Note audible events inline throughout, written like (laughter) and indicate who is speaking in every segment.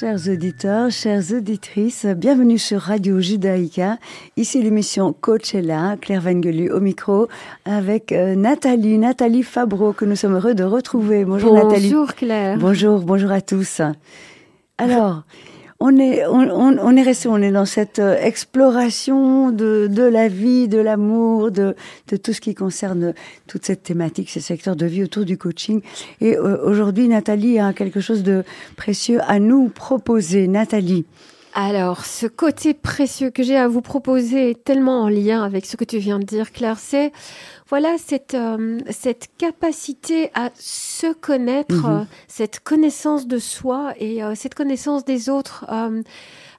Speaker 1: Chers auditeurs, chères auditrices, bienvenue sur Radio Judaïka. Ici l'émission Coachella, Claire Vangelu au micro, avec euh, Nathalie, Nathalie Fabreau, que nous sommes heureux de retrouver.
Speaker 2: Bonjour, Nathalie. Bonjour Claire.
Speaker 1: Bonjour, bonjour à tous. Alors, on est, on, est resté, on est dans cette euh, exploration de, de la vie, de l'amour, de, de tout ce qui concerne toute cette thématique, ce secteur de vie autour du coaching. Et euh, aujourd'hui, Nathalie a quelque chose de précieux à nous proposer. Nathalie.
Speaker 2: Alors, ce côté précieux que j'ai à vous proposer est tellement en lien avec ce que tu viens de dire, Claire. C'est voilà cette euh, cette capacité à se connaître, mhm. euh, cette connaissance de soi et euh, cette connaissance des autres.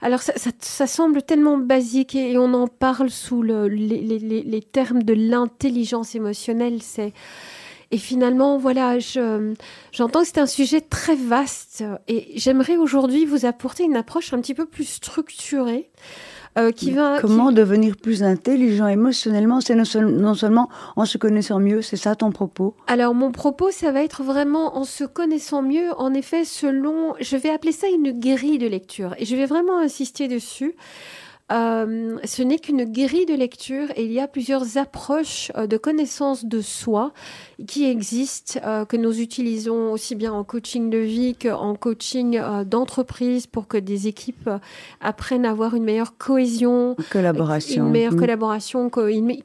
Speaker 2: alors, ça, ça, semble tellement basique et, on en parle sous le, les, les, les termes de l'intelligence émotionnelle. C'est et finalement, voilà, j'entends que c'est un sujet très vaste et j'aimerais aujourd'hui vous apporter une approche un petit peu plus structurée.
Speaker 1: Euh, qui va, Comment devenir plus intelligent émotionnellement? C'est non, seulement en se connaissant mieux, c'est ça ton propos?
Speaker 2: Alors mon propos, ça va être vraiment en se connaissant mieux, en effet, selon, je vais appeler ça une grille de lecture, et je vais vraiment insister dessus. Euh, ce n'est qu'une grille de lecture et il y a plusieurs approches euh, de connaissance de soi qui existent, euh, que nous utilisons aussi bien en coaching de vie qu'en coaching d'entreprise pour que des équipes apprennent à avoir une meilleure cohésion,
Speaker 1: collaboration,
Speaker 2: une meilleure mm. collaboration,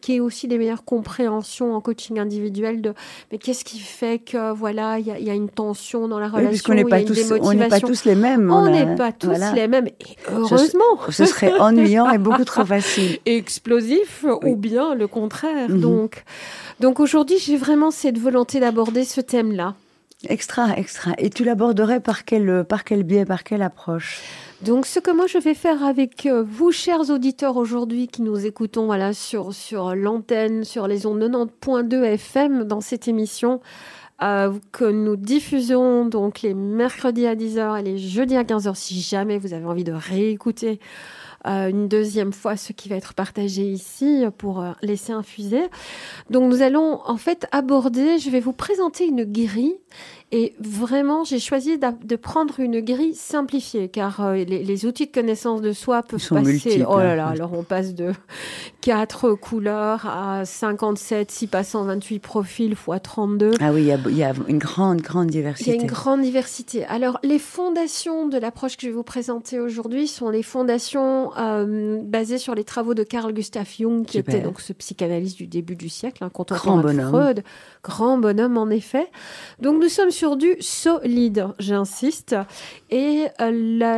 Speaker 2: qui est aussi des meilleures compréhensions en coaching individuel de mais qu'est-ce qui fait que voilà il y, a une tension dans la relation,
Speaker 1: oui, on n'est pas, tous, on pas tous les mêmes.
Speaker 2: On n'est pas tous les mêmes et heureusement.
Speaker 1: Ce, ce serait ennuyeux (laughs) est beaucoup trop facile. (laughs)
Speaker 2: Explosif ou bien le contraire. Mhm. Donc, donc aujourd'hui, j'ai vraiment cette volonté d'aborder ce thème-là.
Speaker 1: Extra, extra. Et tu l'aborderais par quel, par quel biais, par quelle approche?
Speaker 2: Donc, ce que moi je vais faire avec euh, vous, chers auditeurs, aujourd'hui qui nous écoutons voilà, sur, sur l'antenne, sur les ondes 90.2 FM dans cette émission, euh, que nous diffusons donc les mercredis à 10h et les jeudis à 15h si jamais vous avez envie de réécouter euh, une deuxième fois ce qui va être partagé ici pour euh, laisser infuser. Donc nous allons en fait aborder, je vais vous présenter une grille et vraiment, j'ai choisi de prendre une grille simplifiée, car euh, les, outils de connaissance de soi peuvent passer. oh là là, hein. alors on passe de (laughs) 4 couleurs à 57, 6 passant 28 profils fois 32.
Speaker 1: Ah oui, il y, a, une grande, grande diversité.
Speaker 2: Il y a une grande diversité. Alors, les fondations de l'approche que je vais vous présenter aujourd'hui sont les fondations euh, basées sur les travaux de Carl Gustav Jung, qui était donc ce psychanalyste du début du siècle, hein, contemporain grand bonhomme. Freud, grand bonhomme en effet. Donc, nous sommes sur du solide, j'insiste. Et euh,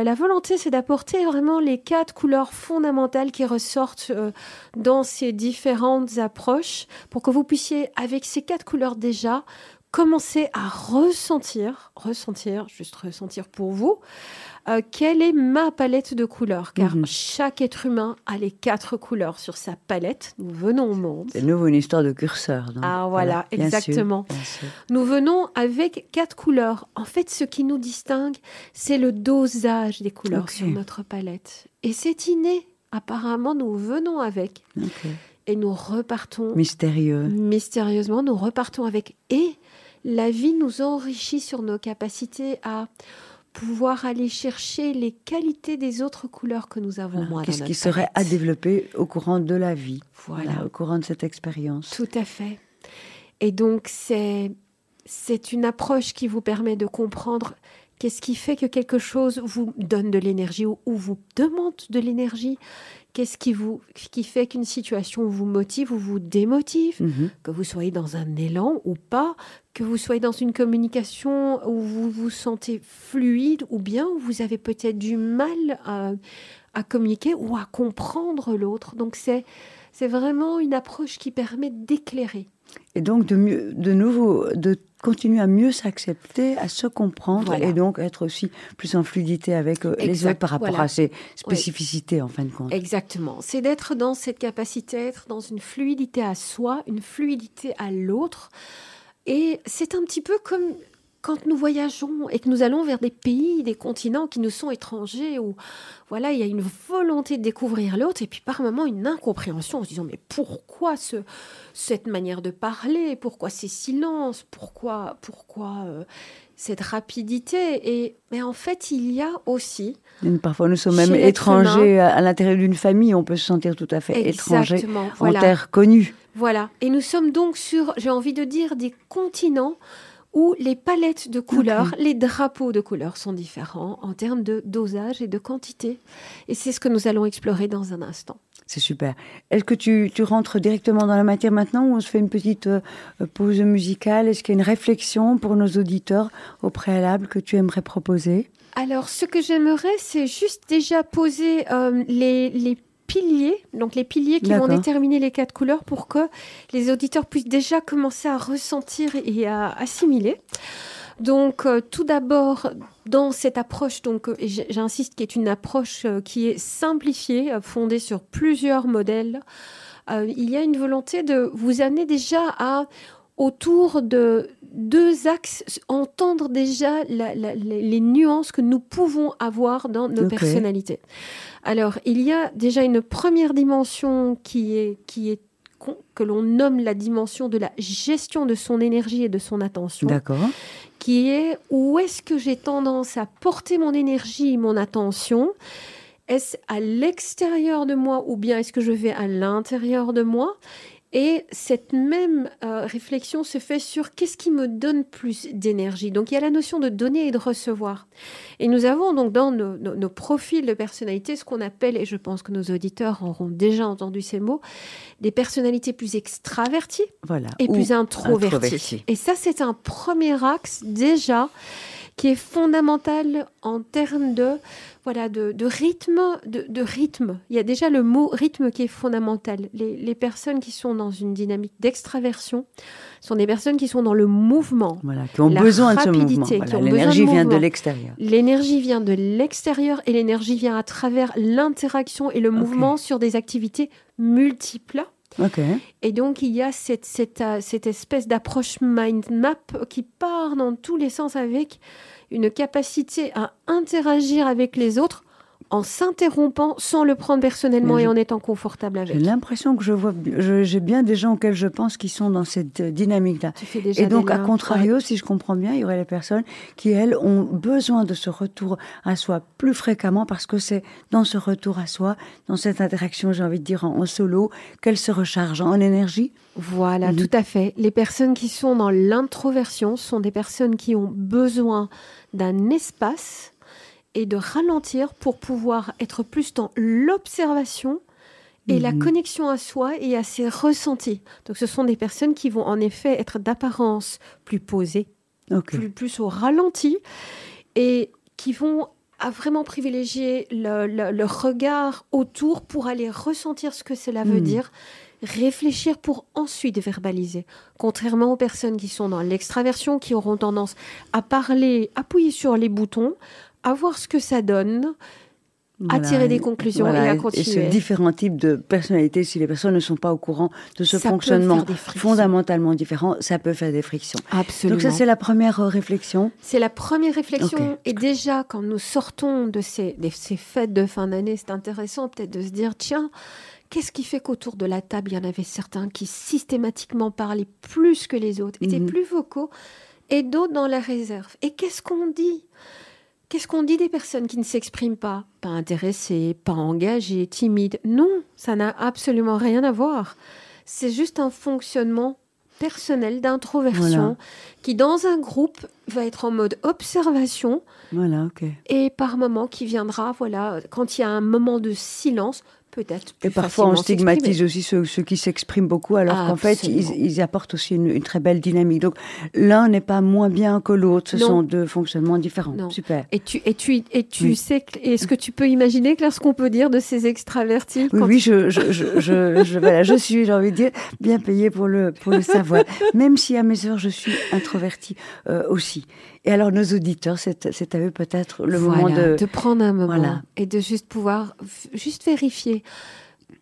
Speaker 2: la, volonté, c'est d'apporter vraiment les quatre couleurs fondamentales qui ressortent euh, dans ces différentes approches pour que vous puissiez, avec ces quatre couleurs déjà, commencer à ressentir, ressentir, juste ressentir pour vous, euh, quelle est ma palette de couleurs? Car mhm. chaque être humain a les quatre couleurs sur sa palette. Nous venons au monde.
Speaker 1: C'est nouveau une histoire de curseur.
Speaker 2: Ah voilà, exactement. Nous venons avec quatre couleurs. En fait, ce qui nous distingue, c'est le dosage des couleurs sur notre palette. Et c'est inné. Apparemment, nous venons avec. Et nous repartons.
Speaker 1: Mystérieux.
Speaker 2: Mystérieusement, nous repartons avec. Et la vie nous enrichit sur nos capacités à pouvoir aller chercher les qualités des autres couleurs que nous avons moins.
Speaker 1: Qu'est-ce qui serait à développer au courant de la vie, voilà, au courant de cette expérience.
Speaker 2: Tout à fait. Et donc c'est c'est une approche qui vous permet de comprendre qu'est-ce qui fait que quelque chose vous donne de l'énergie ou, vous demande de l'énergie Qu'est-ce qui, vous, qui fait qu'une situation vous motive ou vous démotive? Mhm. Que vous soyez dans un élan ou pas, que vous soyez dans une communication où vous vous sentez fluide ou bien où vous avez peut-être du mal à, à communiquer ou à comprendre l'autre. Donc c'est c'est vraiment une approche qui permet d'éclairer.
Speaker 1: Et donc de, mieux, de nouveau, de continuer à mieux s'accepter, à se comprendre et donc être aussi plus en fluidité avec euh, les autres par rapport à ses spécificités en fin de compte.
Speaker 2: Exactement. C'est d'être dans cette capacité, être dans une fluidité à soi, une fluidité à l'autre. Et c'est un petit peu comme quand nous voyageons et que nous allons vers des pays, des continents qui nous sont étrangers, où voilà, il y a une volonté de découvrir l'autre, et puis par moments une incompréhension en se disant mais pourquoi ce, cette manière de parler, pourquoi ces silences, pourquoi, pourquoi euh, cette rapidité? Et mais en fait, il y a aussi
Speaker 1: parfois nous sommes même étrangers à, l'intérieur d'une famille, on peut se sentir tout à fait étranger en terre connue.
Speaker 2: Voilà, et nous sommes donc sur, j'ai envie de dire, des continents où les palettes de couleurs, les drapeaux de couleurs sont différents en termes de dosage et de quantité. Et c'est ce que nous allons explorer dans un instant.
Speaker 1: C'est super. Est-ce que tu, rentres directement dans la matière maintenant ou on se fait une petite euh, pause musicale? Est-ce qu'il y a une réflexion pour nos auditeurs au préalable que tu aimerais proposer?
Speaker 2: Alors, ce que j'aimerais, c'est juste déjà poser euh, les, les piliers, donc les piliers qui vont déterminer les quatre couleurs pour que les auditeurs puissent déjà commencer à ressentir et à assimiler. Donc, euh, tout d'abord, dans cette approche, donc, euh, j'insiste, qui est une approche euh, qui est simplifiée, fondée sur plusieurs modèles, il y a une volonté de vous amener déjà à autour de deux axes, entendre déjà les, nuances que nous pouvons avoir dans nos personnalités. Alors, il y a déjà une première dimension qui est, qui est que l'on nomme la dimension de la gestion de son énergie et de son attention.
Speaker 1: D'accord.
Speaker 2: Qui est où est-ce que j'ai tendance à porter mon énergie, mon attention? Est-ce à l'extérieur de moi ou bien est-ce que je vais à l'intérieur de moi? Et cette même euh, réflexion se fait sur qu'est-ce qui me donne plus d'énergie. Donc il y a la notion de donner et de recevoir. Et nous avons donc dans nos, profils de personnalité ce qu'on appelle, et je pense que nos auditeurs auront déjà entendu ces mots, des personnalités plus extraverties
Speaker 1: voilà,
Speaker 2: et plus introverties. Et ça, c'est un premier axe déjà qui est fondamental en termes de voilà, de, rythme, de, rythme. Il y a déjà le mot rythme qui est fondamental. Les, personnes qui sont dans une dynamique d'extraversion sont des personnes qui sont dans le mouvement.
Speaker 1: Voilà, qui ont besoin de ce mouvement. l'énergie vient de l'extérieur.
Speaker 2: L'énergie vient de l'extérieur et l'énergie vient à travers l'interaction et le mouvement sur des activités multiples. Et donc, il y a cette, cette, euh, cette espèce d'approche mind map qui part dans tous les sens avec une capacité à interagir avec les autres en s'interrompant sans le prendre personnellement et en étant confortable avec.
Speaker 1: J'ai l'impression que je vois, j'ai bien des gens auxquels je pense qui sont dans cette dynamique-là. Et donc, à contrario, si je comprends bien, il y aurait les personnes qui, elles, ont besoin de ce retour à soi plus fréquemment parce que c'est dans ce retour à soi, dans cette interaction, j'ai envie de dire, en, solo, qu'elles se rechargent en énergie.
Speaker 2: Voilà, mhm. tout à fait. Les personnes qui sont dans l'introversion sont des personnes qui ont besoin d'un espace et de ralentir pour pouvoir être plus dans l'observation et la mhm. connexion à soi et à ses ressentis. Donc ce sont des personnes qui vont en effet être d'apparence plus posées, plus, plus au ralenti, et qui vont à vraiment privilégier le, regard autour pour aller ressentir ce que cela veut mhm. dire, réfléchir pour ensuite verbaliser. Contrairement aux personnes qui sont dans l'extraversion, qui auront tendance à parler, appuyer sur les boutons, à voir ce que ça donne, à tirer des conclusions et à continuer.
Speaker 1: Et ce différents types de personnalités, si les personnes ne sont pas au courant de ce fonctionnement fondamentalement différent, ça peut faire des frictions.
Speaker 2: Absolument.
Speaker 1: Donc ça, c'est la première réflexion.
Speaker 2: C'est la première réflexion. Et déjà, quand nous sortons de ces, ces fêtes de fin d'année, c'est intéressant peut-être de se dire, tiens, Qu'est-ce qui fait qu'autour de la table, il y en avait certains qui systématiquement parlaient plus que les autres, étaient mhm. plus vocaux, et d'autres dans la réserve Et qu'est-ce qu'on dit? Qu'est-ce qu'on dit des personnes qui ne s'expriment pas? Pas intéressées, pas engagées, timides Non, ça n'a absolument rien à voir. C'est juste un fonctionnement personnel d'introversion qui, dans un groupe, va être en mode observation.
Speaker 1: Voilà, ok.
Speaker 2: Et par moment, qui viendra, voilà, quand il y a un moment de silence, peut-être.
Speaker 1: Et parfois, on stigmatise aussi ceux, qui s'expriment beaucoup, alors qu'en fait, ils, apportent aussi une, très belle dynamique. Donc, l'un n'est pas moins bien que l'autre. Ce sont deux fonctionnements différents. Super.
Speaker 2: Et tu, et tu, et tu sais, est-ce que tu peux imaginer, Claire, ce qu'on peut dire de ces extravertis
Speaker 1: Oui, oui je, je, je, je, voilà, je suis, j'ai envie de dire, bien payée pour le, pour le savoir. (laughs) Même si à mes heures, je suis introvertie euh, aussi. Et alors, nos auditeurs, c'est à eux peut-être le moment de...
Speaker 2: de prendre un moment et de juste pouvoir juste vérifier.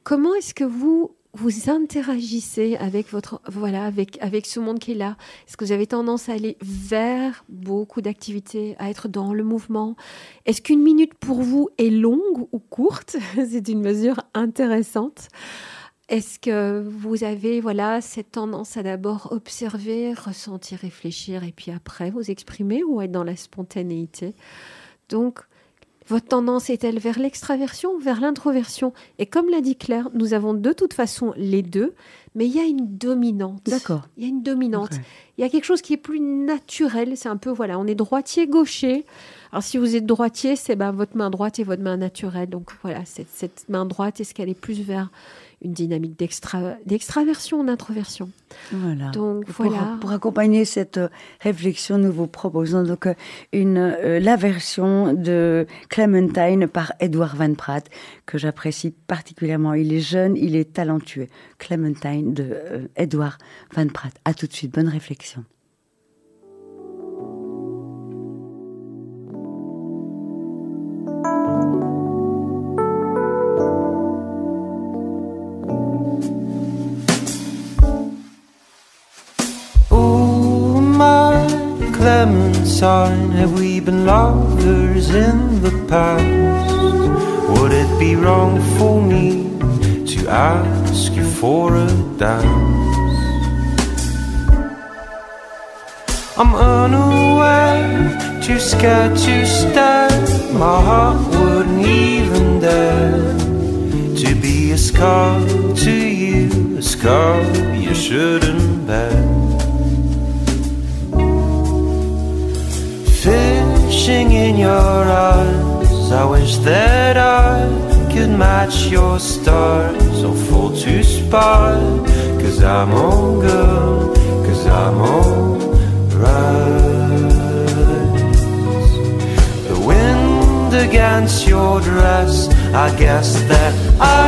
Speaker 2: Comment est-ce que vous vous interagissez avec votre voilà avec avec ce monde qui est là? Est-ce que vous avez tendance à aller vers beaucoup d'activités, à être dans le mouvement? Est-ce qu'une minute pour vous est longue ou courte? (laughs) C'est une mesure intéressante. Est-ce que vous avez voilà cette tendance à d'abord observer, ressentir, réfléchir et puis après vous exprimer ou être dans la spontanéité? Donc votre tendance est-elle vers l'extraversion ou vers l'introversion? Et comme l'a dit Claire, nous avons de toute façon les deux, mais il y a une dominante.
Speaker 1: D'accord.
Speaker 2: Il y a une dominante. Il y a quelque chose qui est plus naturel. C'est un peu, voilà, on est droitier-gaucher. Alors si vous êtes droitier, c'est ben, votre main droite et votre main naturelle. Donc voilà, cette, cette main droite, est-ce qu'elle est plus vers une dynamique d'extraversion, d'introversion.
Speaker 1: Voilà. Donc pour, voilà. Pour accompagner cette euh, réflexion, nous vous proposons donc euh, une euh, la version de Clementine par Edouard Van Pratt que j'apprécie particulièrement. Il est jeune, il est talentueux. Clementine de Edouard Van Pratt. À tout de suite. Bonne réflexion.
Speaker 3: Clementine, have we been lovers in the past? Would it be wrong for me to ask you for a dance? I'm unaware, too scared to stare. My heart wouldn't even dare to be a scar to you, a scar you shouldn't bear. In your eyes. I wish that I could match your stars or fall to spy. Cause I'm all good, cause I'm all right. The wind against your dress, I guess that I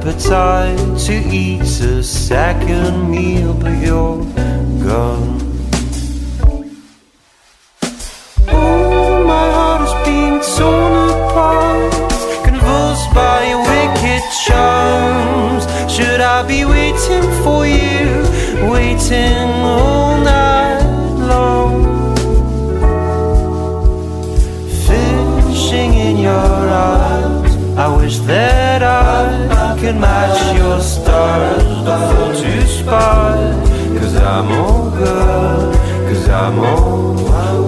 Speaker 3: appetite to eat a second meal, but you're gone. I'm all good, cause I'm all right.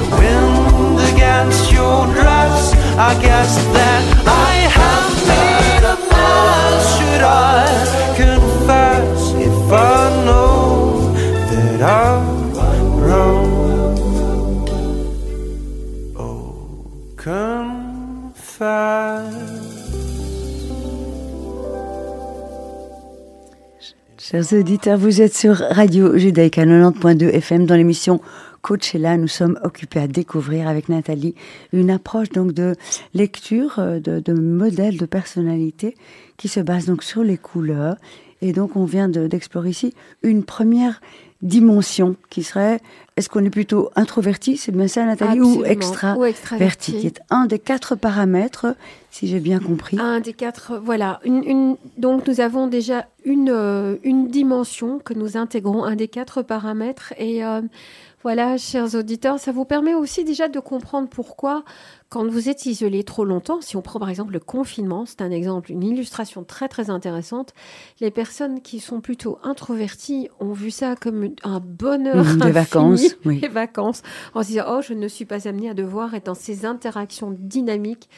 Speaker 3: The wind against your dress, I guess that
Speaker 1: Chers auditeurs, vous êtes sur Radio Judaïka 90.2 FM dans l'émission Coach et là, nous sommes occupés à découvrir avec Nathalie une approche donc de lecture, euh, de, de modèle de personnalité qui se base donc sur les couleurs. Et donc, on vient de- d'explorer ici une première dimension qui serait est-ce qu'on est plutôt introverti, c'est bien ça Nathalie, ou extraverti,
Speaker 2: Ou extraverti.
Speaker 1: qui est un des quatre paramètres, si j'ai bien compris.
Speaker 2: Un des quatre, voilà. Une, une- donc nous avons déjà une, euh, une dimension que nous intégrons, un des quatre paramètres. Et euh, voilà, chers auditeurs, ça vous permet aussi déjà de comprendre pourquoi, quand vous êtes isolé trop longtemps, si on prend par exemple le confinement, c'est un exemple, une illustration très très intéressante, les personnes qui sont plutôt introverties ont vu ça comme un bonheur.
Speaker 1: Des
Speaker 2: infini,
Speaker 1: vacances, oui. (laughs)
Speaker 2: Les vacances, en se disant, oh, je ne suis pas amenée à devoir être dans ces interactions dynamiques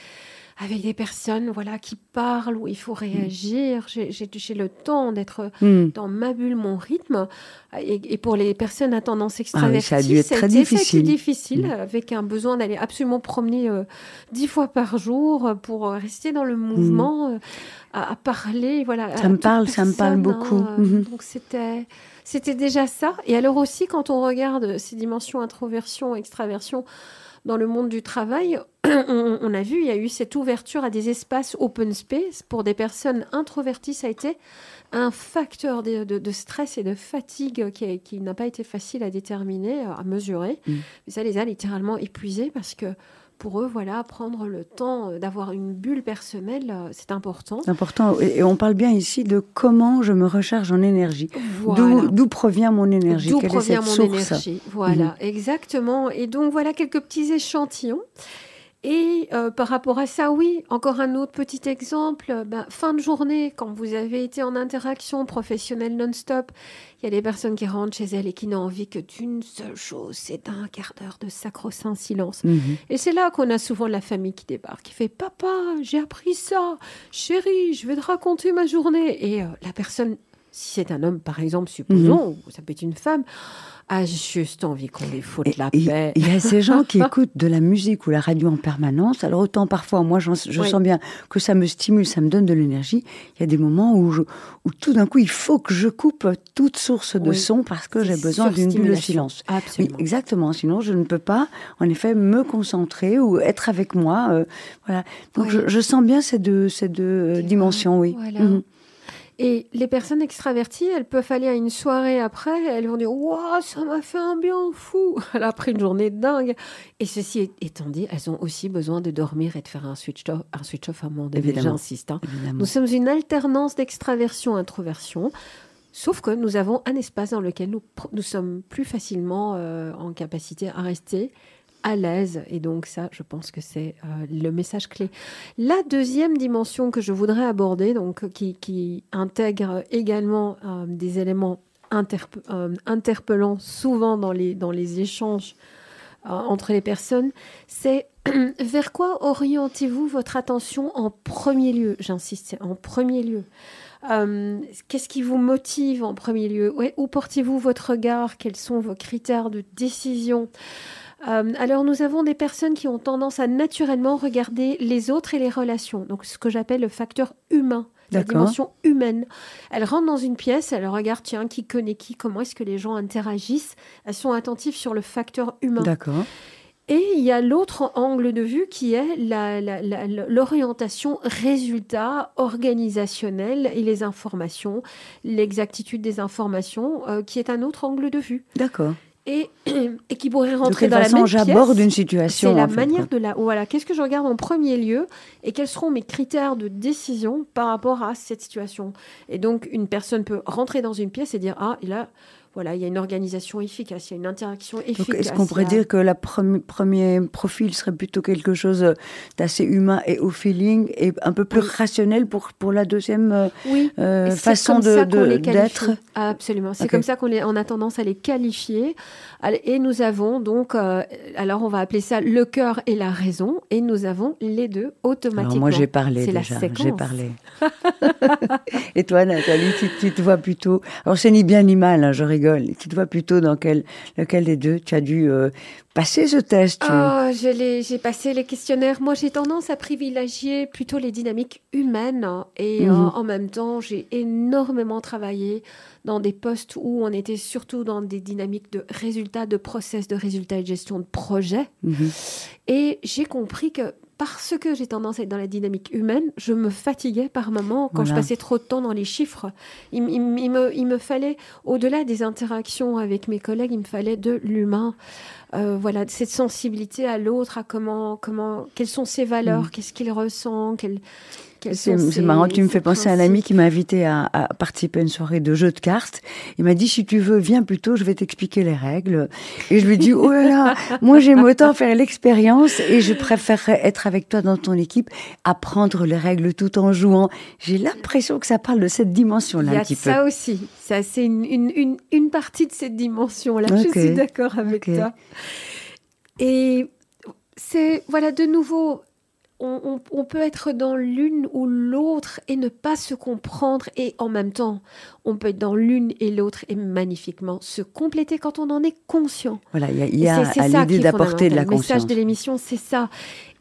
Speaker 2: avec des personnes voilà qui parlent où il faut réagir. J'ai le temps d'être
Speaker 1: Hmm.
Speaker 2: dans ma bulle, mon rythme. Et, et pour les personnes à tendance
Speaker 1: Ah oui,
Speaker 2: extravertie,
Speaker 1: ça a dû difficile.
Speaker 2: difficile,
Speaker 1: Mm.
Speaker 2: avec un besoin d'aller absolument promener euh, dix fois par jour euh, pour euh, rester dans le mouvement, euh, à, à parler, voilà.
Speaker 1: Ça me parle, ça me parle beaucoup.
Speaker 2: hein, euh,
Speaker 1: Mhm.
Speaker 2: Donc c'était c'était déjà ça. Et alors aussi, quand on regarde ces dimensions introversion, extraversion dans le monde du travail, (clears throat) on, on a vu, il y a eu cette ouverture à des espaces open space pour des personnes introverties. Ça a été un facteur de, de- de stress et de fatigue qui, qui n'a pas été facile à déterminer, à mesurer.
Speaker 1: Mm.
Speaker 2: Mais ça les a littéralement épuisés parce que pour eux, voilà, prendre le temps euh, d'avoir une bulle personnelle, euh, c'est important.
Speaker 1: C'est important. Et on parle bien ici de comment je me recharge en énergie.
Speaker 2: Voilà.
Speaker 1: D'où- provient mon énergie?
Speaker 2: D'où
Speaker 1: Quelle est
Speaker 2: provient
Speaker 1: cette
Speaker 2: mon
Speaker 1: source?
Speaker 2: énergie? Voilà, exactement. Et donc voilà quelques petits échantillons. Et euh, par rapport à ça, oui, encore un autre petit exemple. euh, ben, fin de journée, quand vous avez été en interaction professionnelle non-stop, il y a des personnes qui rentrent chez elles et qui n'ont envie que d'une seule chose, c'est d'un quart d'heure de sacro-saint silence.
Speaker 1: Mhm.
Speaker 2: Et c'est là qu'on a souvent la famille qui débarque, qui fait Papa, j'ai appris ça, chérie, je vais te raconter ma journée. Et euh, la personne, si c'est un homme par exemple, supposons, ou ça peut être une femme, a juste envie qu'on lui foute
Speaker 1: Et-
Speaker 2: la
Speaker 1: et
Speaker 2: paix.
Speaker 1: Il y a ces gens qui (laughs) écoutent de la musique ou la radio en permanence. Alors autant parfois, moi, je
Speaker 2: Oui.
Speaker 1: sens bien que ça me stimule, ça me donne de l'énergie. Il y a des moments où, je- où tout d'un coup, il faut que je coupe toute source de
Speaker 2: Oui.
Speaker 1: son parce que j'ai besoin d'une bulle de silence. Oui,
Speaker 2: Absolument.
Speaker 1: exactement. Sinon, je ne peux pas, en effet, me concentrer ou être avec moi. euh, voilà. Donc, je, je sens bien ces deux, ces deux euh, dimensions, oui.
Speaker 2: Voilà.
Speaker 1: Mhm.
Speaker 2: Et les personnes extraverties, elles peuvent aller à une soirée après, elles vont dire Waouh, ça m'a fait un bien fou (laughs) Elle a pris une journée dingue. Et ceci étant dit, elles ont aussi besoin de dormir et de faire un switch off, un switch off à un moment donné. J'insiste. hein. Nous sommes une alternance d'extraversion-introversion, sauf que nous avons un espace dans lequel nous, nous sommes plus facilement euh, en capacité à rester à l'aise. Et donc ça, je pense que c'est euh, le message clé. La deuxième dimension que je voudrais aborder, donc qui, intègre également euh, des éléments euh, interpellants souvent dans les, dans les échanges entre les personnes, c'est (clears throat) vers quoi orientez-vous votre attention en premier lieu? J'insiste, c'est en premier lieu. Qu'est-ce qui vous motive en premier lieu? Où portez-vous votre regard? Quels sont vos critères de décision? Euh, alors, nous avons des personnes qui ont tendance à naturellement regarder les autres et les relations. Donc, ce que j'appelle le facteur humain, la dimension humaine. Elles rentrent dans une pièce, elles regardent, tiens, qui connaît qui, comment est-ce que les gens interagissent. Elles sont attentives sur le facteur humain.
Speaker 1: D'accord.
Speaker 2: Et il y a l'autre angle de vue qui est l'orientation résultat organisationnel et les informations, l'exactitude des informations, euh, qui est un autre angle de vue.
Speaker 1: D'accord.
Speaker 2: Et, (clears throat) et qui pourrait rentrer dans la même
Speaker 1: j'aborde
Speaker 2: pièce.
Speaker 1: une situation
Speaker 2: C'est la
Speaker 1: fait,
Speaker 2: manière
Speaker 1: quoi.
Speaker 2: de la. Voilà, qu'est-ce que je regarde en premier lieu et quels seront mes critères de décision par rapport à cette situation. Et donc, une personne peut rentrer dans une pièce et dire Ah, et là, voilà, il y a une organisation efficace, il y a une interaction efficace.
Speaker 1: Est-ce qu'on pourrait
Speaker 2: a-
Speaker 1: dire que le premier profil serait plutôt quelque chose d'assez humain et au feeling et un peu plus
Speaker 2: Oui.
Speaker 1: rationnel pour, pour la deuxième euh,
Speaker 2: Oui,
Speaker 1: euh, façon d'être?
Speaker 2: Absolument. C'est comme ça qu'on on a tendance à les qualifier. Et nous avons donc, euh, alors on va appeler ça le cœur et la raison, et nous avons les deux automatiquement.
Speaker 1: Alors moi j'ai parlé
Speaker 2: C'est la
Speaker 1: déjà,
Speaker 2: séquence.
Speaker 1: j'ai parlé. (laughs) et toi Nathalie, tu, tu te vois plutôt, alors c'est ni bien ni mal, hein, je rigole, tu te vois plutôt dans quel, lequel des deux tu as dû euh, passer ce test
Speaker 2: Oh, l'ai- j'ai passé les questionnaires. Moi, j'ai tendance à privilégier plutôt les dynamiques humaines. hein. Et euh,
Speaker 1: Mhm.
Speaker 2: en même temps, j'ai énormément travaillé dans des postes où on était surtout dans des dynamiques de résultats, de process, de résultats et de gestion de projet.
Speaker 1: Mhm.
Speaker 2: Et j'ai compris que parce que j'ai tendance à être dans la dynamique humaine, je me fatiguais par moments quand je passais trop de temps dans les chiffres. Il, me, il me fallait, au-delà des interactions avec mes collègues, il me fallait de l'humain. Euh, voilà, cette sensibilité à l'autre, à comment, comment, quelles sont ses valeurs, qu'est-ce qu'il ressent,
Speaker 1: Mm. C'est marrant, tu me fais penser à un ami qui m'a invité à, à participer à une soirée de jeux de cartes. Il m'a dit, si tu veux, viens plutôt, je vais t'expliquer les règles. Et je lui dis, oh là là, moi j'aime autant faire l'expérience et je préférerais être avec toi dans ton équipe, apprendre les règles tout en jouant. J'ai l'impression que ça parle de cette
Speaker 2: Il
Speaker 1: dimension-là un
Speaker 2: a
Speaker 1: petit
Speaker 2: ça
Speaker 1: peu.
Speaker 2: aussi. Ça, c'est une, une, une, une partie de cette dimension-là. Je suis d'accord avec toi. Et c'est, voilà, de nouveau, on, peut être dans l'une ou l'autre et ne pas se comprendre et en même temps, on peut être dans l'une et l'autre et magnifiquement se compléter quand on en est conscient.
Speaker 1: Voilà, il y a, l'idée d'apporter de la conscience.
Speaker 2: Le message de l'émission, c'est ça.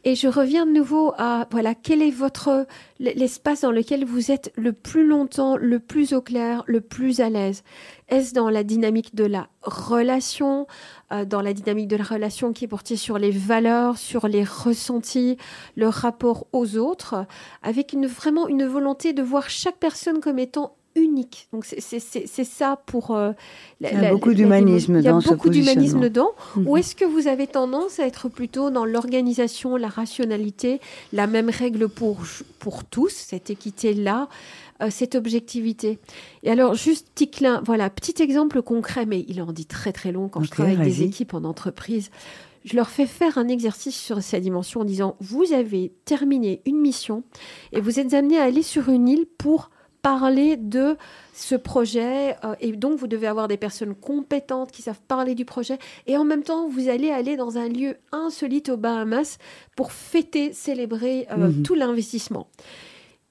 Speaker 2: Et je reviens de nouveau à, voilà, quel est votre, l'espace dans lequel vous êtes le plus longtemps, le plus au clair, le plus à l'aise. Est-ce dans la dynamique de la relation, euh, dans la dynamique de la relation qui est portée sur les valeurs, sur les ressentis, le rapport aux autres, avec une, vraiment une volonté de voir chaque personne comme étant unique. Donc c'est ça pour...
Speaker 1: Euh, il y a beaucoup d'humanisme dans ce Il y a beaucoup d'humanisme
Speaker 2: dedans. Ou mhm. est-ce que vous avez tendance à être plutôt dans l'organisation, la rationalité, la même règle pour, pour tous, cette équité-là euh, cette objectivité? Et alors, juste petit clin, voilà, petit exemple concret, mais il en dit très très long quand je travaille avec des équipes en entreprise. Je leur fais faire un exercice sur cette dimension en disant, vous avez terminé une mission et vous êtes amené à aller sur une île pour parler de ce projet euh, et donc vous devez avoir des personnes compétentes qui savent parler du projet et en même temps vous allez aller dans un lieu insolite aux Bahamas pour fêter, célébrer euh, mhm. tout l'investissement.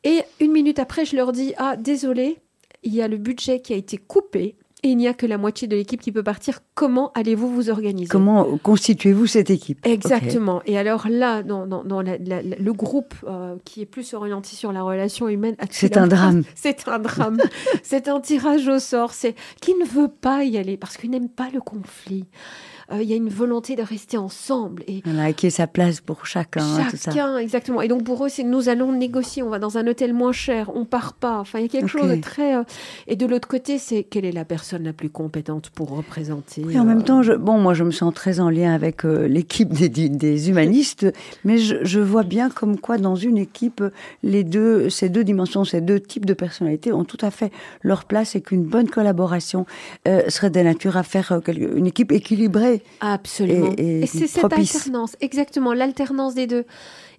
Speaker 2: Et une minute après, je leur dis ah désolé, il y a le budget qui a été coupé et il n'y a que la moitié de l'équipe qui peut partir. Comment allez-vous vous organiser?
Speaker 1: Comment constituez-vous cette équipe?
Speaker 2: Exactement. Et alors là, dans, le groupe euh, qui est plus orienté sur la relation humaine,
Speaker 1: c'est un drame.
Speaker 2: C'est un drame. c'est un tirage au sort. C'est qui ne veut pas y aller parce qu'il n'aime pas le conflit. Euh, il y a une volonté de rester ensemble.
Speaker 1: Et voilà, qui est sa place pour chacun.
Speaker 2: Chacun, exactement. Et donc pour eux, c'est nous allons négocier, on va dans un hôtel moins cher, on part pas. Enfin, il y a quelque chose de très. Euh, et de l'autre côté, c'est quelle est la personne la plus compétente pour représenter.
Speaker 1: Oui, en même temps, je, bon, moi, je me sens très en lien avec euh, l'équipe des, des, (laughs) humanistes, mais je, je, vois bien comme quoi dans une équipe, les deux, ces deux dimensions, ces deux types de personnalités ont tout à fait leur place et qu'une bonne collaboration serait de nature à faire une équipe équilibrée
Speaker 2: Absolument. Et, c'est cette alternance, exactement, l'alternance des deux.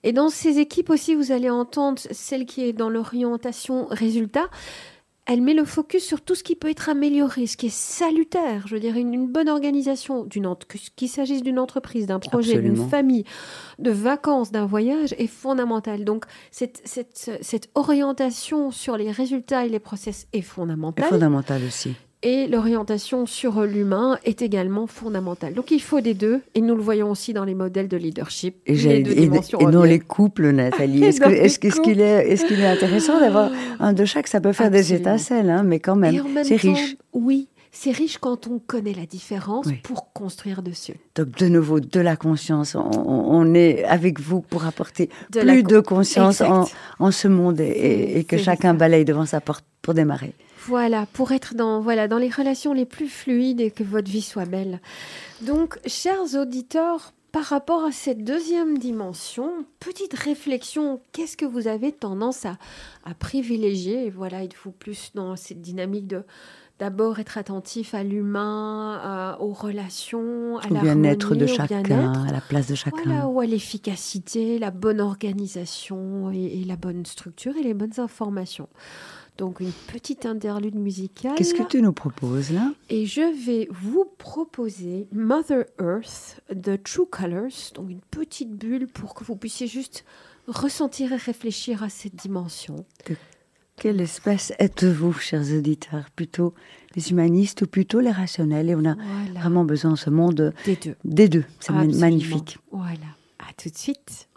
Speaker 2: Et dans ces équipes aussi, vous allez entendre celle qui est dans l'orientation résultat. Elle met le focus sur tout ce qui peut être amélioré, ce qui est salutaire. Je veux dire, une, bonne organisation, qu'il s'agisse d'une entreprise, d'un projet, d'une famille, de vacances, d'un voyage, est fondamentale. Donc, cette, cette, cette, orientation sur les résultats et les process est fondamentale.
Speaker 1: fondamentale aussi
Speaker 2: et l'orientation sur l'humain est également fondamentale. Donc il faut des deux, et nous le voyons aussi dans les modèles de leadership.
Speaker 1: Et, dans les couples, Nathalie. (laughs) Est-ce qu'il est, est, est, intéressant d'avoir un de chaque? Ça peut faire des étincelles, hein, mais quand même, c'est riche.
Speaker 2: Oui, c'est riche quand on connaît la différence pour construire dessus.
Speaker 1: Donc de nouveau, de la conscience. On, est avec vous pour apporter plus de conscience en, ce monde et, et que chacun balaye devant sa porte pour démarrer.
Speaker 2: Voilà, pour être dans, voilà, dans les relations les plus fluides et que votre vie soit belle. Donc, chers auditeurs, par rapport à cette deuxième dimension, petite réflexion, qu'est-ce que vous avez tendance à, privilégier? Voilà, il faut plus dans cette dynamique de d'abord être attentif à l'humain, aux relations, à
Speaker 1: au bien-être de chacun, à la place de chacun.
Speaker 2: ou à l'efficacité, la bonne organisation et, la bonne structure et les bonnes informations. Donc une petite interlude musicale.
Speaker 1: Qu'est-ce que tu nous proposes là?
Speaker 2: Et je vais vous proposer Mother Earth de True Colors, donc une petite bulle pour que vous puissiez juste ressentir et réfléchir à cette dimension.
Speaker 1: De quelle espèce êtes-vous, chers auditeurs? Plutôt les humanistes ou plutôt les rationnels? Et on a vraiment besoin de ce monde
Speaker 2: des deux.
Speaker 1: Des deux, c'est magnifique.
Speaker 2: Voilà, à tout de suite.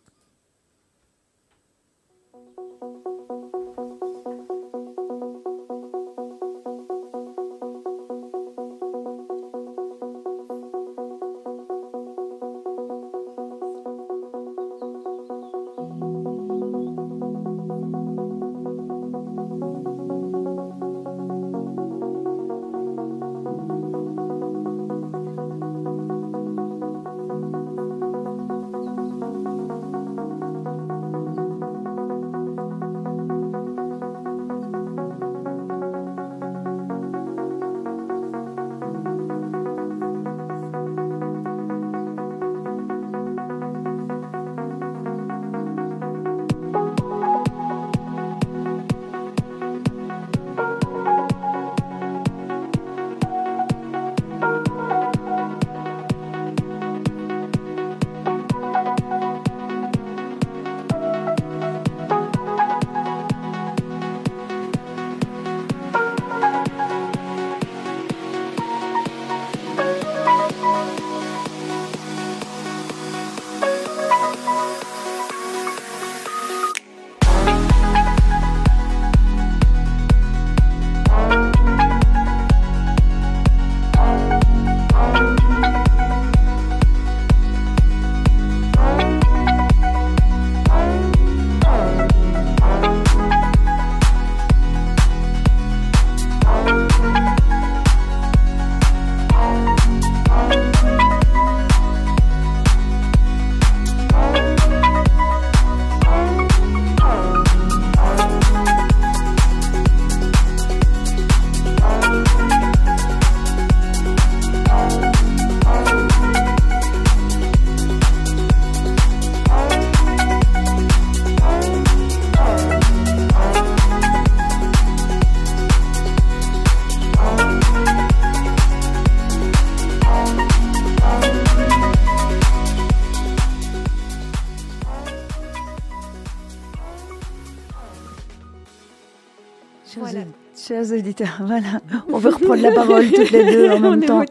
Speaker 2: Voilà,
Speaker 1: on veut reprendre la parole toutes les deux en (laughs) même temps.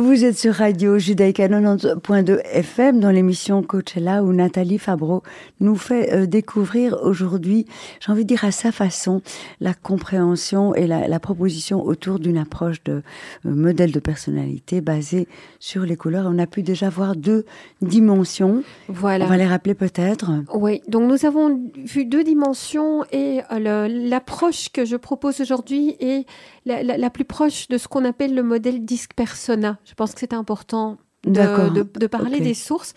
Speaker 1: Vous êtes sur Radio Judaïka 90.2 FM dans l'émission Coachella où Nathalie Fabreau nous fait euh, découvrir aujourd'hui, j'ai envie de dire à sa façon, la compréhension et la, proposition autour d'une approche de euh, modèle de personnalité basée sur les couleurs. On a pu déjà voir deux dimensions. Voilà. On va les rappeler peut-être.
Speaker 2: Oui, donc nous avons vu deux dimensions et euh, l'approche que je propose aujourd'hui est la, plus proche de ce qu'on appelle le modèle disque persona. Je pense que c'est important de, parler des sources.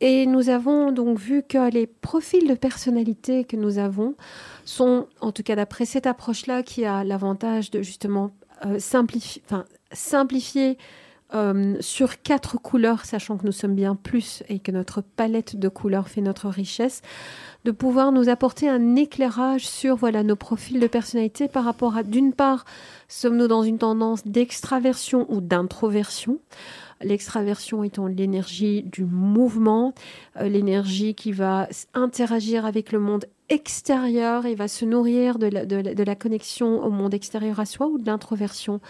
Speaker 2: Et nous avons donc vu que les profils de personnalité que nous avons sont, en tout cas d'après cette approche-là, qui a l'avantage de justement euh, simplifier, euh, sur quatre couleurs, sachant que nous sommes bien plus et que notre palette de couleurs fait notre richesse, de pouvoir nous apporter un éclairage sur voilà nos profils de personnalité par rapport à d'une part sommes-nous dans une tendance d'extraversion ou d'introversion L'extraversion étant l'énergie du mouvement, euh, l'énergie qui va interagir avec le monde extérieur et va se nourrir de la, de la, connexion au monde extérieur à soi ou de l'introversion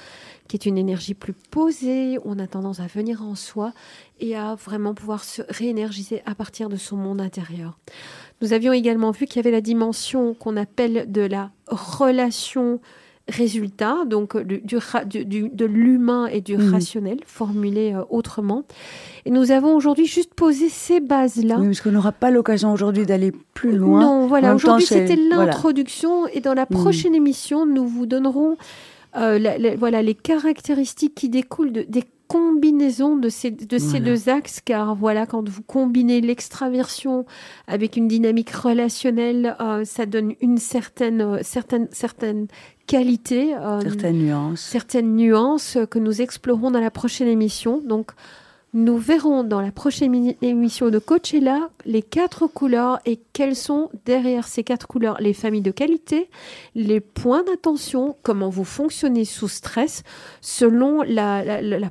Speaker 2: qui est une énergie plus posée, on a tendance à venir en soi et à vraiment pouvoir se réénergiser à partir de son monde intérieur. Nous avions également vu qu'il y avait la dimension qu'on appelle de la relation résultat, donc du, du, de l'humain et du mmh. rationnel, formulé euh, autrement. Et nous avons aujourd'hui juste posé ces bases-là.
Speaker 1: Oui, parce qu'on n'aura pas l'occasion aujourd'hui d'aller plus loin.
Speaker 2: Non, voilà, aujourd'hui c'était l'introduction et dans la mmh. prochaine émission, nous vous donnerons euh, voilà, les caractéristiques qui découlent de, des combinaison de ces, de ces deux axes, car voilà, quand vous combinez l'extraversion avec une dynamique relationnelle, euh, ça donne une certaine, euh, certaine, certaine qualité.
Speaker 1: Euh, certaines nuances.
Speaker 2: Certaines nuances que nous explorons dans la prochaine émission. Donc, nous verrons dans la prochaine émission de Coachella les quatre couleurs et quelles sont derrière ces quatre couleurs les familles de qualité, les points d'attention, comment vous fonctionnez sous stress selon la,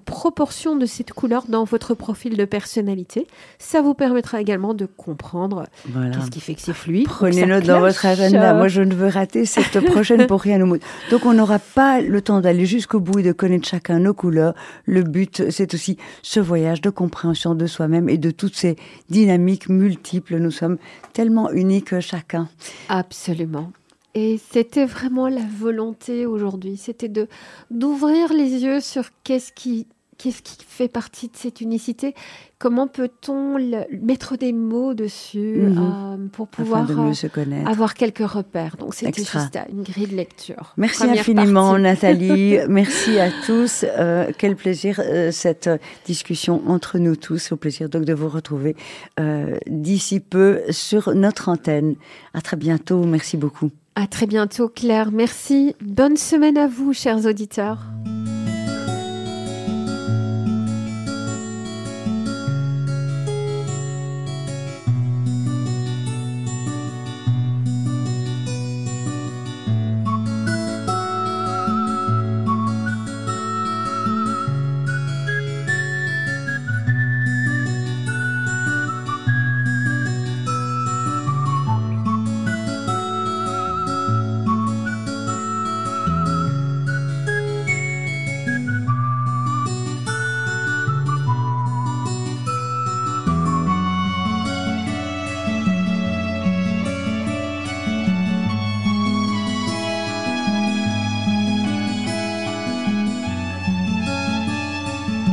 Speaker 2: proportion de cette couleur dans votre profil de personnalité. Ça vous permettra également de comprendre qu'est-ce qui fait que c'est fluide.
Speaker 1: Prenez note dans votre agenda. Moi, je ne veux rater cette prochaine pour rien au monde. Donc, on n'aura pas le temps d'aller jusqu'au bout et de connaître chacun nos couleurs. Le but, c'est aussi ce voyage de compréhension de soi-même et de toutes ces dynamiques multiples. Nous sommes tellement uniques chacun.
Speaker 2: Absolument. Et c'était vraiment la volonté aujourd'hui, c'était de d'ouvrir les yeux sur qu'est-ce qui qu'est-ce qui fait partie de cette unicité? Comment peut-on mettre des mots dessus mhm. euh, pour pouvoir
Speaker 1: euh,
Speaker 2: avoir quelques repères? Donc c'était juste une grille de lecture.
Speaker 1: Merci infiniment Nathalie, (laughs) merci à tous. Euh, quel plaisir cette discussion entre nous tous. Au plaisir donc de vous retrouver d'ici peu sur notre antenne. À très bientôt. Merci beaucoup.
Speaker 2: À très bientôt Claire. Merci. Bonne semaine à vous, chers auditeurs.